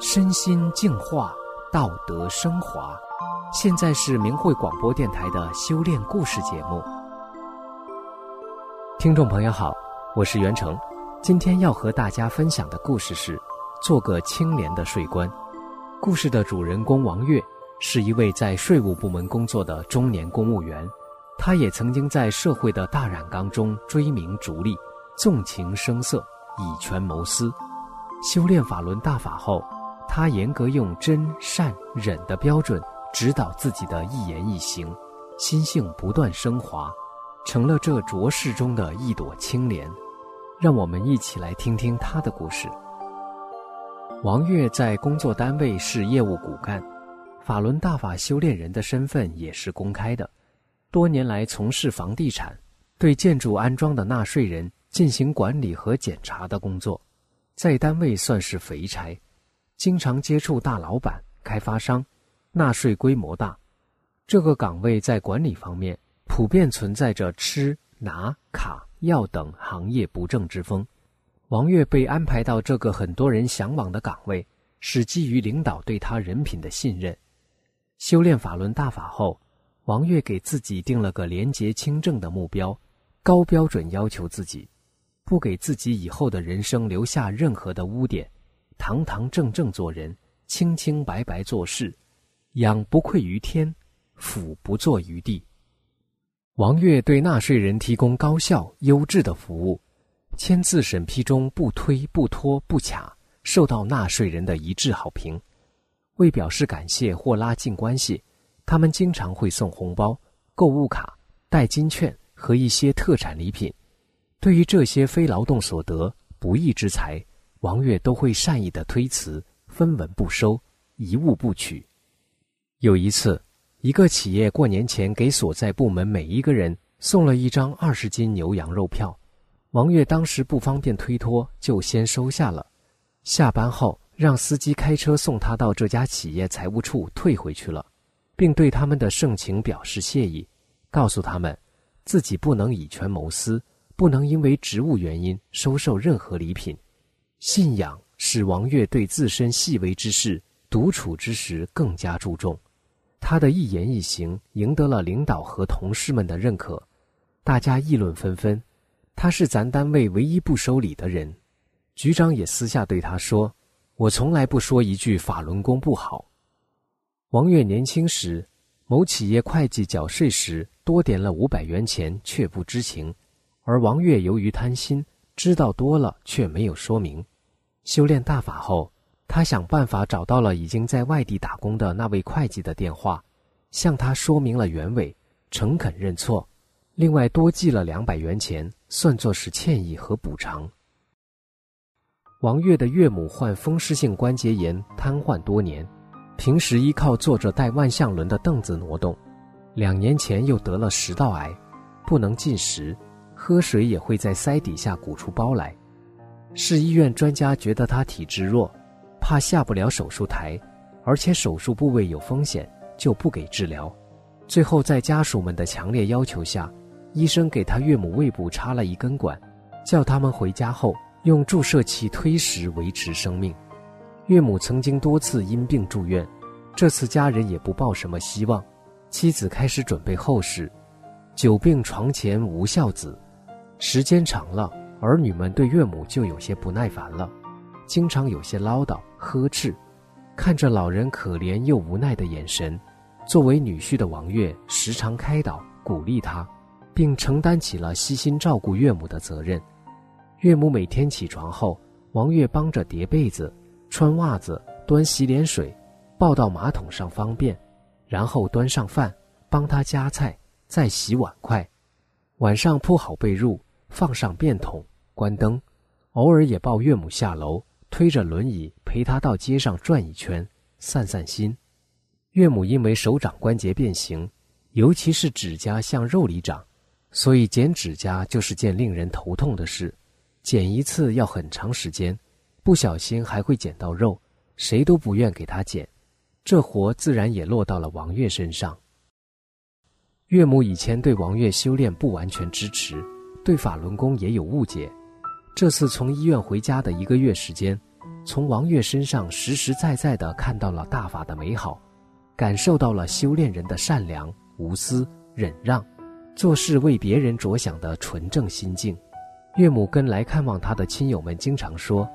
身心净化，道德升华。现在是明慧广播电台的修炼故事节目。听众朋友好，我是袁成，今天要和大家分享的故事是：做个清廉的税官。故事的主人公王月是一位在税务部门工作的中年公务员，他也曾经在社会的大染缸中追名逐利，纵情声色，以权谋私。修炼法轮大法后。他严格用真善忍的标准指导自己的一言一行，心性不断升华，成了这浊世中的一朵清莲。让我们一起来听听他的故事。王月在工作单位是业务骨干，法轮大法修炼人的身份也是公开的，多年来从事房地产，对建筑安装的纳税人进行管理和检查的工作，在单位算是肥差。经常接触大老板、开发商，纳税规模大。这个岗位在管理方面普遍存在着吃、拿、卡、要等行业不正之风。王月被安排到这个很多人向往的岗位，是基于领导对他人品的信任。修炼法轮大法后，王月给自己定了个廉洁清正的目标，高标准要求自己，不给自己以后的人生留下任何的污点。堂堂正正做人，清清白白做事，养不愧于天，俯不作于地。王月对纳税人提供高效优质的服务，签字审批中不推不拖不卡，受到纳税人的一致好评。为表示感谢或拉近关系，他们经常会送红包、购物卡、代金券和一些特产礼品。对于这些非劳动所得、不义之财。王月都会善意的推辞，分文不收，一物不取。有一次，一个企业过年前给所在部门每一个人送了一张二十斤牛羊肉票，王月当时不方便推脱，就先收下了。下班后，让司机开车送他到这家企业财务处退回去了，并对他们的盛情表示谢意，告诉他们，自己不能以权谋私，不能因为职务原因收受任何礼品。信仰使王月对自身细微之事、独处之时更加注重。他的一言一行赢得了领导和同事们的认可，大家议论纷纷。他是咱单位唯一不收礼的人。局长也私下对他说：“我从来不说一句法轮功不好。”王月年轻时，某企业会计缴税时多点了五百元钱，却不知情，而王月由于贪心，知道多了却没有说明。修炼大法后，他想办法找到了已经在外地打工的那位会计的电话，向他说明了原委，诚恳认错，另外多寄了两百元钱，算作是歉意和补偿。王月的岳母患风湿性关节炎，瘫痪多年，平时依靠坐着带万向轮的凳子挪动，两年前又得了食道癌，不能进食，喝水也会在腮底下鼓出包来。市医院专家觉得他体质弱，怕下不了手术台，而且手术部位有风险，就不给治疗。最后在家属们的强烈要求下，医生给他岳母胃部插了一根管，叫他们回家后用注射器推食维持生命。岳母曾经多次因病住院，这次家人也不抱什么希望，妻子开始准备后事。久病床前无孝子，时间长了。儿女们对岳母就有些不耐烦了，经常有些唠叨呵斥。看着老人可怜又无奈的眼神，作为女婿的王月时常开导鼓励他，并承担起了悉心照顾岳母的责任。岳母每天起床后，王月帮着叠被子、穿袜子、端洗脸水，抱到马桶上方便，然后端上饭，帮他夹菜，再洗碗筷。晚上铺好被褥，放上便桶。关灯，偶尔也抱岳母下楼，推着轮椅陪她到街上转一圈，散散心。岳母因为手掌关节变形，尤其是指甲向肉里长，所以剪指甲就是件令人头痛的事。剪一次要很长时间，不小心还会剪到肉，谁都不愿给他剪。这活自然也落到了王月身上。岳母以前对王月修炼不完全支持。对法轮功也有误解。这次从医院回家的一个月时间，从王月身上实实在在地看到了大法的美好，感受到了修炼人的善良、无私、忍让，做事为别人着想的纯正心境。岳母跟来看望他的亲友们经常说：“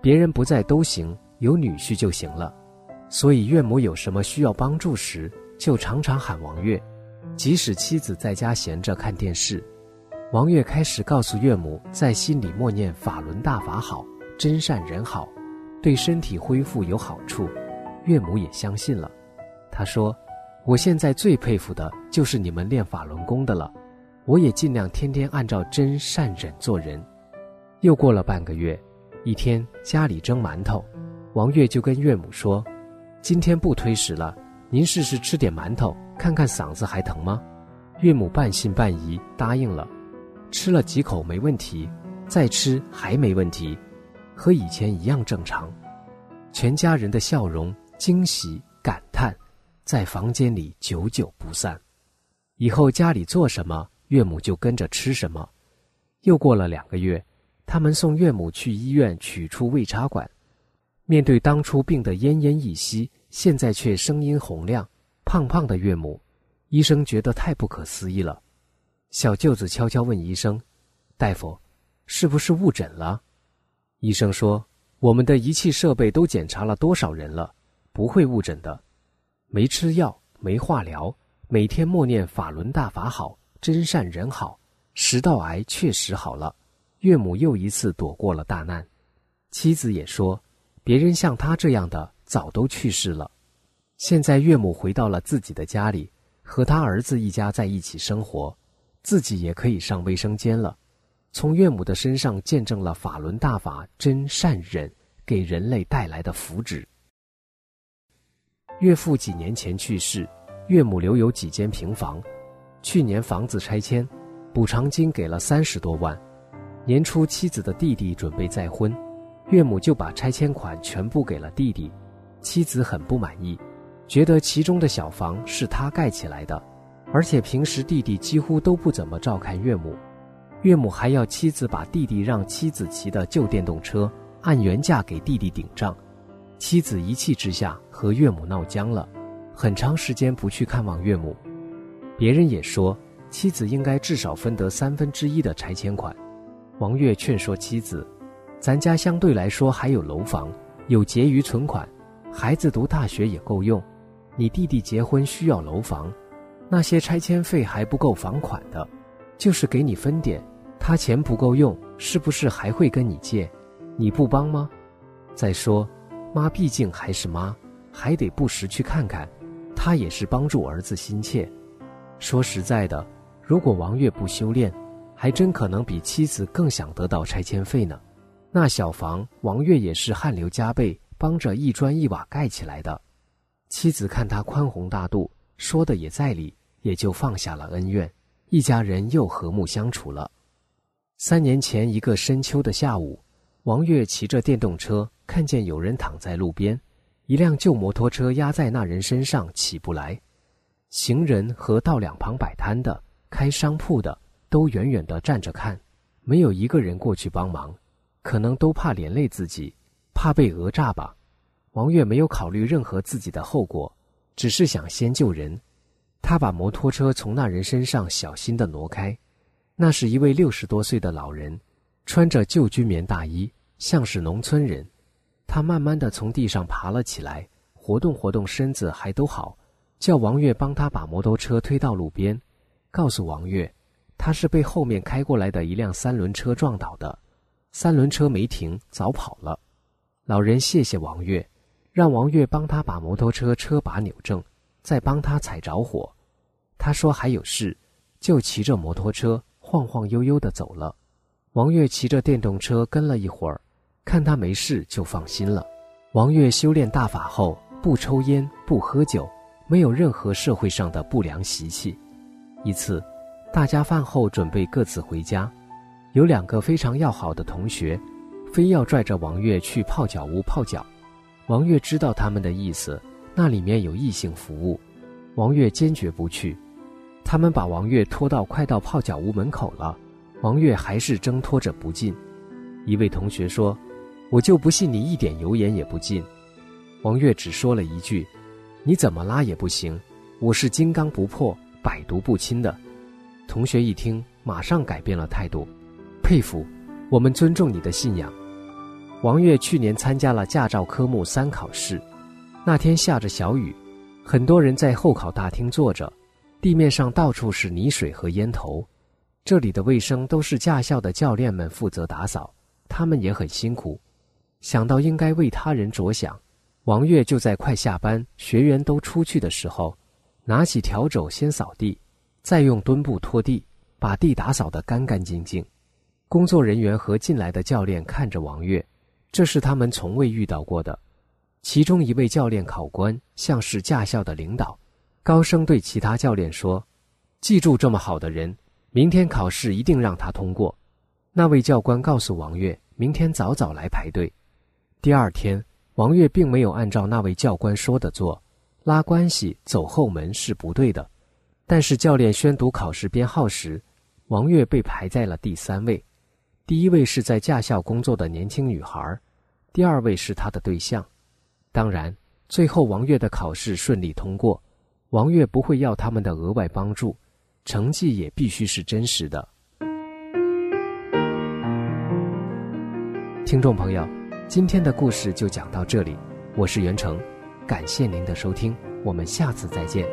别人不在都行，有女婿就行了。”所以岳母有什么需要帮助时，就常常喊王月。即使妻子在家闲着看电视，王月开始告诉岳母，在心里默念“法轮大法好，真善人好”，对身体恢复有好处。岳母也相信了。他说：“我现在最佩服的就是你们练法轮功的了。”我也尽量天天按照真善忍做人。又过了半个月，一天家里蒸馒头，王月就跟岳母说：“今天不推食了，您试试吃点馒头，看看嗓子还疼吗？”岳母半信半疑答应了，吃了几口没问题，再吃还没问题，和以前一样正常。全家人的笑容、惊喜、感叹，在房间里久久不散。以后家里做什么？岳母就跟着吃什么。又过了两个月，他们送岳母去医院取出胃插管。面对当初病得奄奄一息，现在却声音洪亮、胖胖的岳母，医生觉得太不可思议了。小舅子悄悄问医生：“大夫，是不是误诊了？”医生说：“我们的仪器设备都检查了多少人了，不会误诊的。没吃药，没化疗，每天默念法轮大法好。”真善人好，食道癌确实好了，岳母又一次躲过了大难。妻子也说，别人像他这样的早都去世了。现在岳母回到了自己的家里，和他儿子一家在一起生活，自己也可以上卫生间了。从岳母的身上见证了法轮大法真善忍给人类带来的福祉。岳父几年前去世，岳母留有几间平房。去年房子拆迁，补偿金给了三十多万。年初妻子的弟弟准备再婚，岳母就把拆迁款全部给了弟弟。妻子很不满意，觉得其中的小房是他盖起来的，而且平时弟弟几乎都不怎么照看岳母。岳母还要妻子把弟弟让妻子骑的旧电动车按原价给弟弟顶账。妻子一气之下和岳母闹僵了，很长时间不去看望岳母。别人也说，妻子应该至少分得三分之一的拆迁款。王月劝说妻子：“咱家相对来说还有楼房，有结余存款，孩子读大学也够用。你弟弟结婚需要楼房，那些拆迁费还不够房款的，就是给你分点，他钱不够用，是不是还会跟你借？你不帮吗？再说，妈毕竟还是妈，还得不时去看看，她也是帮助儿子心切。”说实在的，如果王月不修炼，还真可能比妻子更想得到拆迁费呢。那小房，王月也是汗流浃背帮着一砖一瓦盖起来的。妻子看他宽宏大度，说的也在理，也就放下了恩怨，一家人又和睦相处了。三年前一个深秋的下午，王月骑着电动车，看见有人躺在路边，一辆旧摩托车压在那人身上，起不来。行人和道两旁摆摊的、开商铺的都远远地站着看，没有一个人过去帮忙，可能都怕连累自己，怕被讹诈吧。王月没有考虑任何自己的后果，只是想先救人。他把摩托车从那人身上小心地挪开，那是一位六十多岁的老人，穿着旧军棉大衣，像是农村人。他慢慢地从地上爬了起来，活动活动身子，还都好。叫王月帮他把摩托车推到路边，告诉王月，他是被后面开过来的一辆三轮车撞倒的，三轮车没停，早跑了。老人谢谢王月，让王月帮他把摩托车车把扭正，再帮他踩着火。他说还有事，就骑着摩托车晃晃悠悠的走了。王月骑着电动车跟了一会儿，看他没事就放心了。王月修炼大法后，不抽烟，不喝酒。没有任何社会上的不良习气。一次，大家饭后准备各自回家，有两个非常要好的同学，非要拽着王月去泡脚屋泡脚。王月知道他们的意思，那里面有异性服务，王月坚决不去。他们把王月拖到快到泡脚屋门口了，王月还是挣脱着不进。一位同学说：“我就不信你一点油盐也不进。”王月只说了一句：“你怎么拉也不行，我是金刚不破、百毒不侵的。”同学一听，马上改变了态度，佩服，我们尊重你的信仰。王月去年参加了驾照科目三考试，那天下着小雨，很多人在候考大厅坐着，地面上到处是泥水和烟头，这里的卫生都是驾校的教练们负责打扫，他们也很辛苦。想到应该为他人着想，王月就在快下班、学员都出去的时候，拿起笤帚先扫地，再用墩布拖地，把地打扫得干干净净。工作人员和进来的教练看着王月。这是他们从未遇到过的。其中一位教练考官像是驾校的领导，高声对其他教练说：“记住，这么好的人，明天考试一定让他通过。”那位教官告诉王月：“明天早早来排队。”第二天，王月并没有按照那位教官说的做，拉关系走后门是不对的。但是教练宣读考试编号时，王月被排在了第三位。第一位是在驾校工作的年轻女孩。第二位是他的对象，当然，最后王月的考试顺利通过，王月不会要他们的额外帮助，成绩也必须是真实的。听众朋友，今天的故事就讲到这里，我是袁成，感谢您的收听，我们下次再见。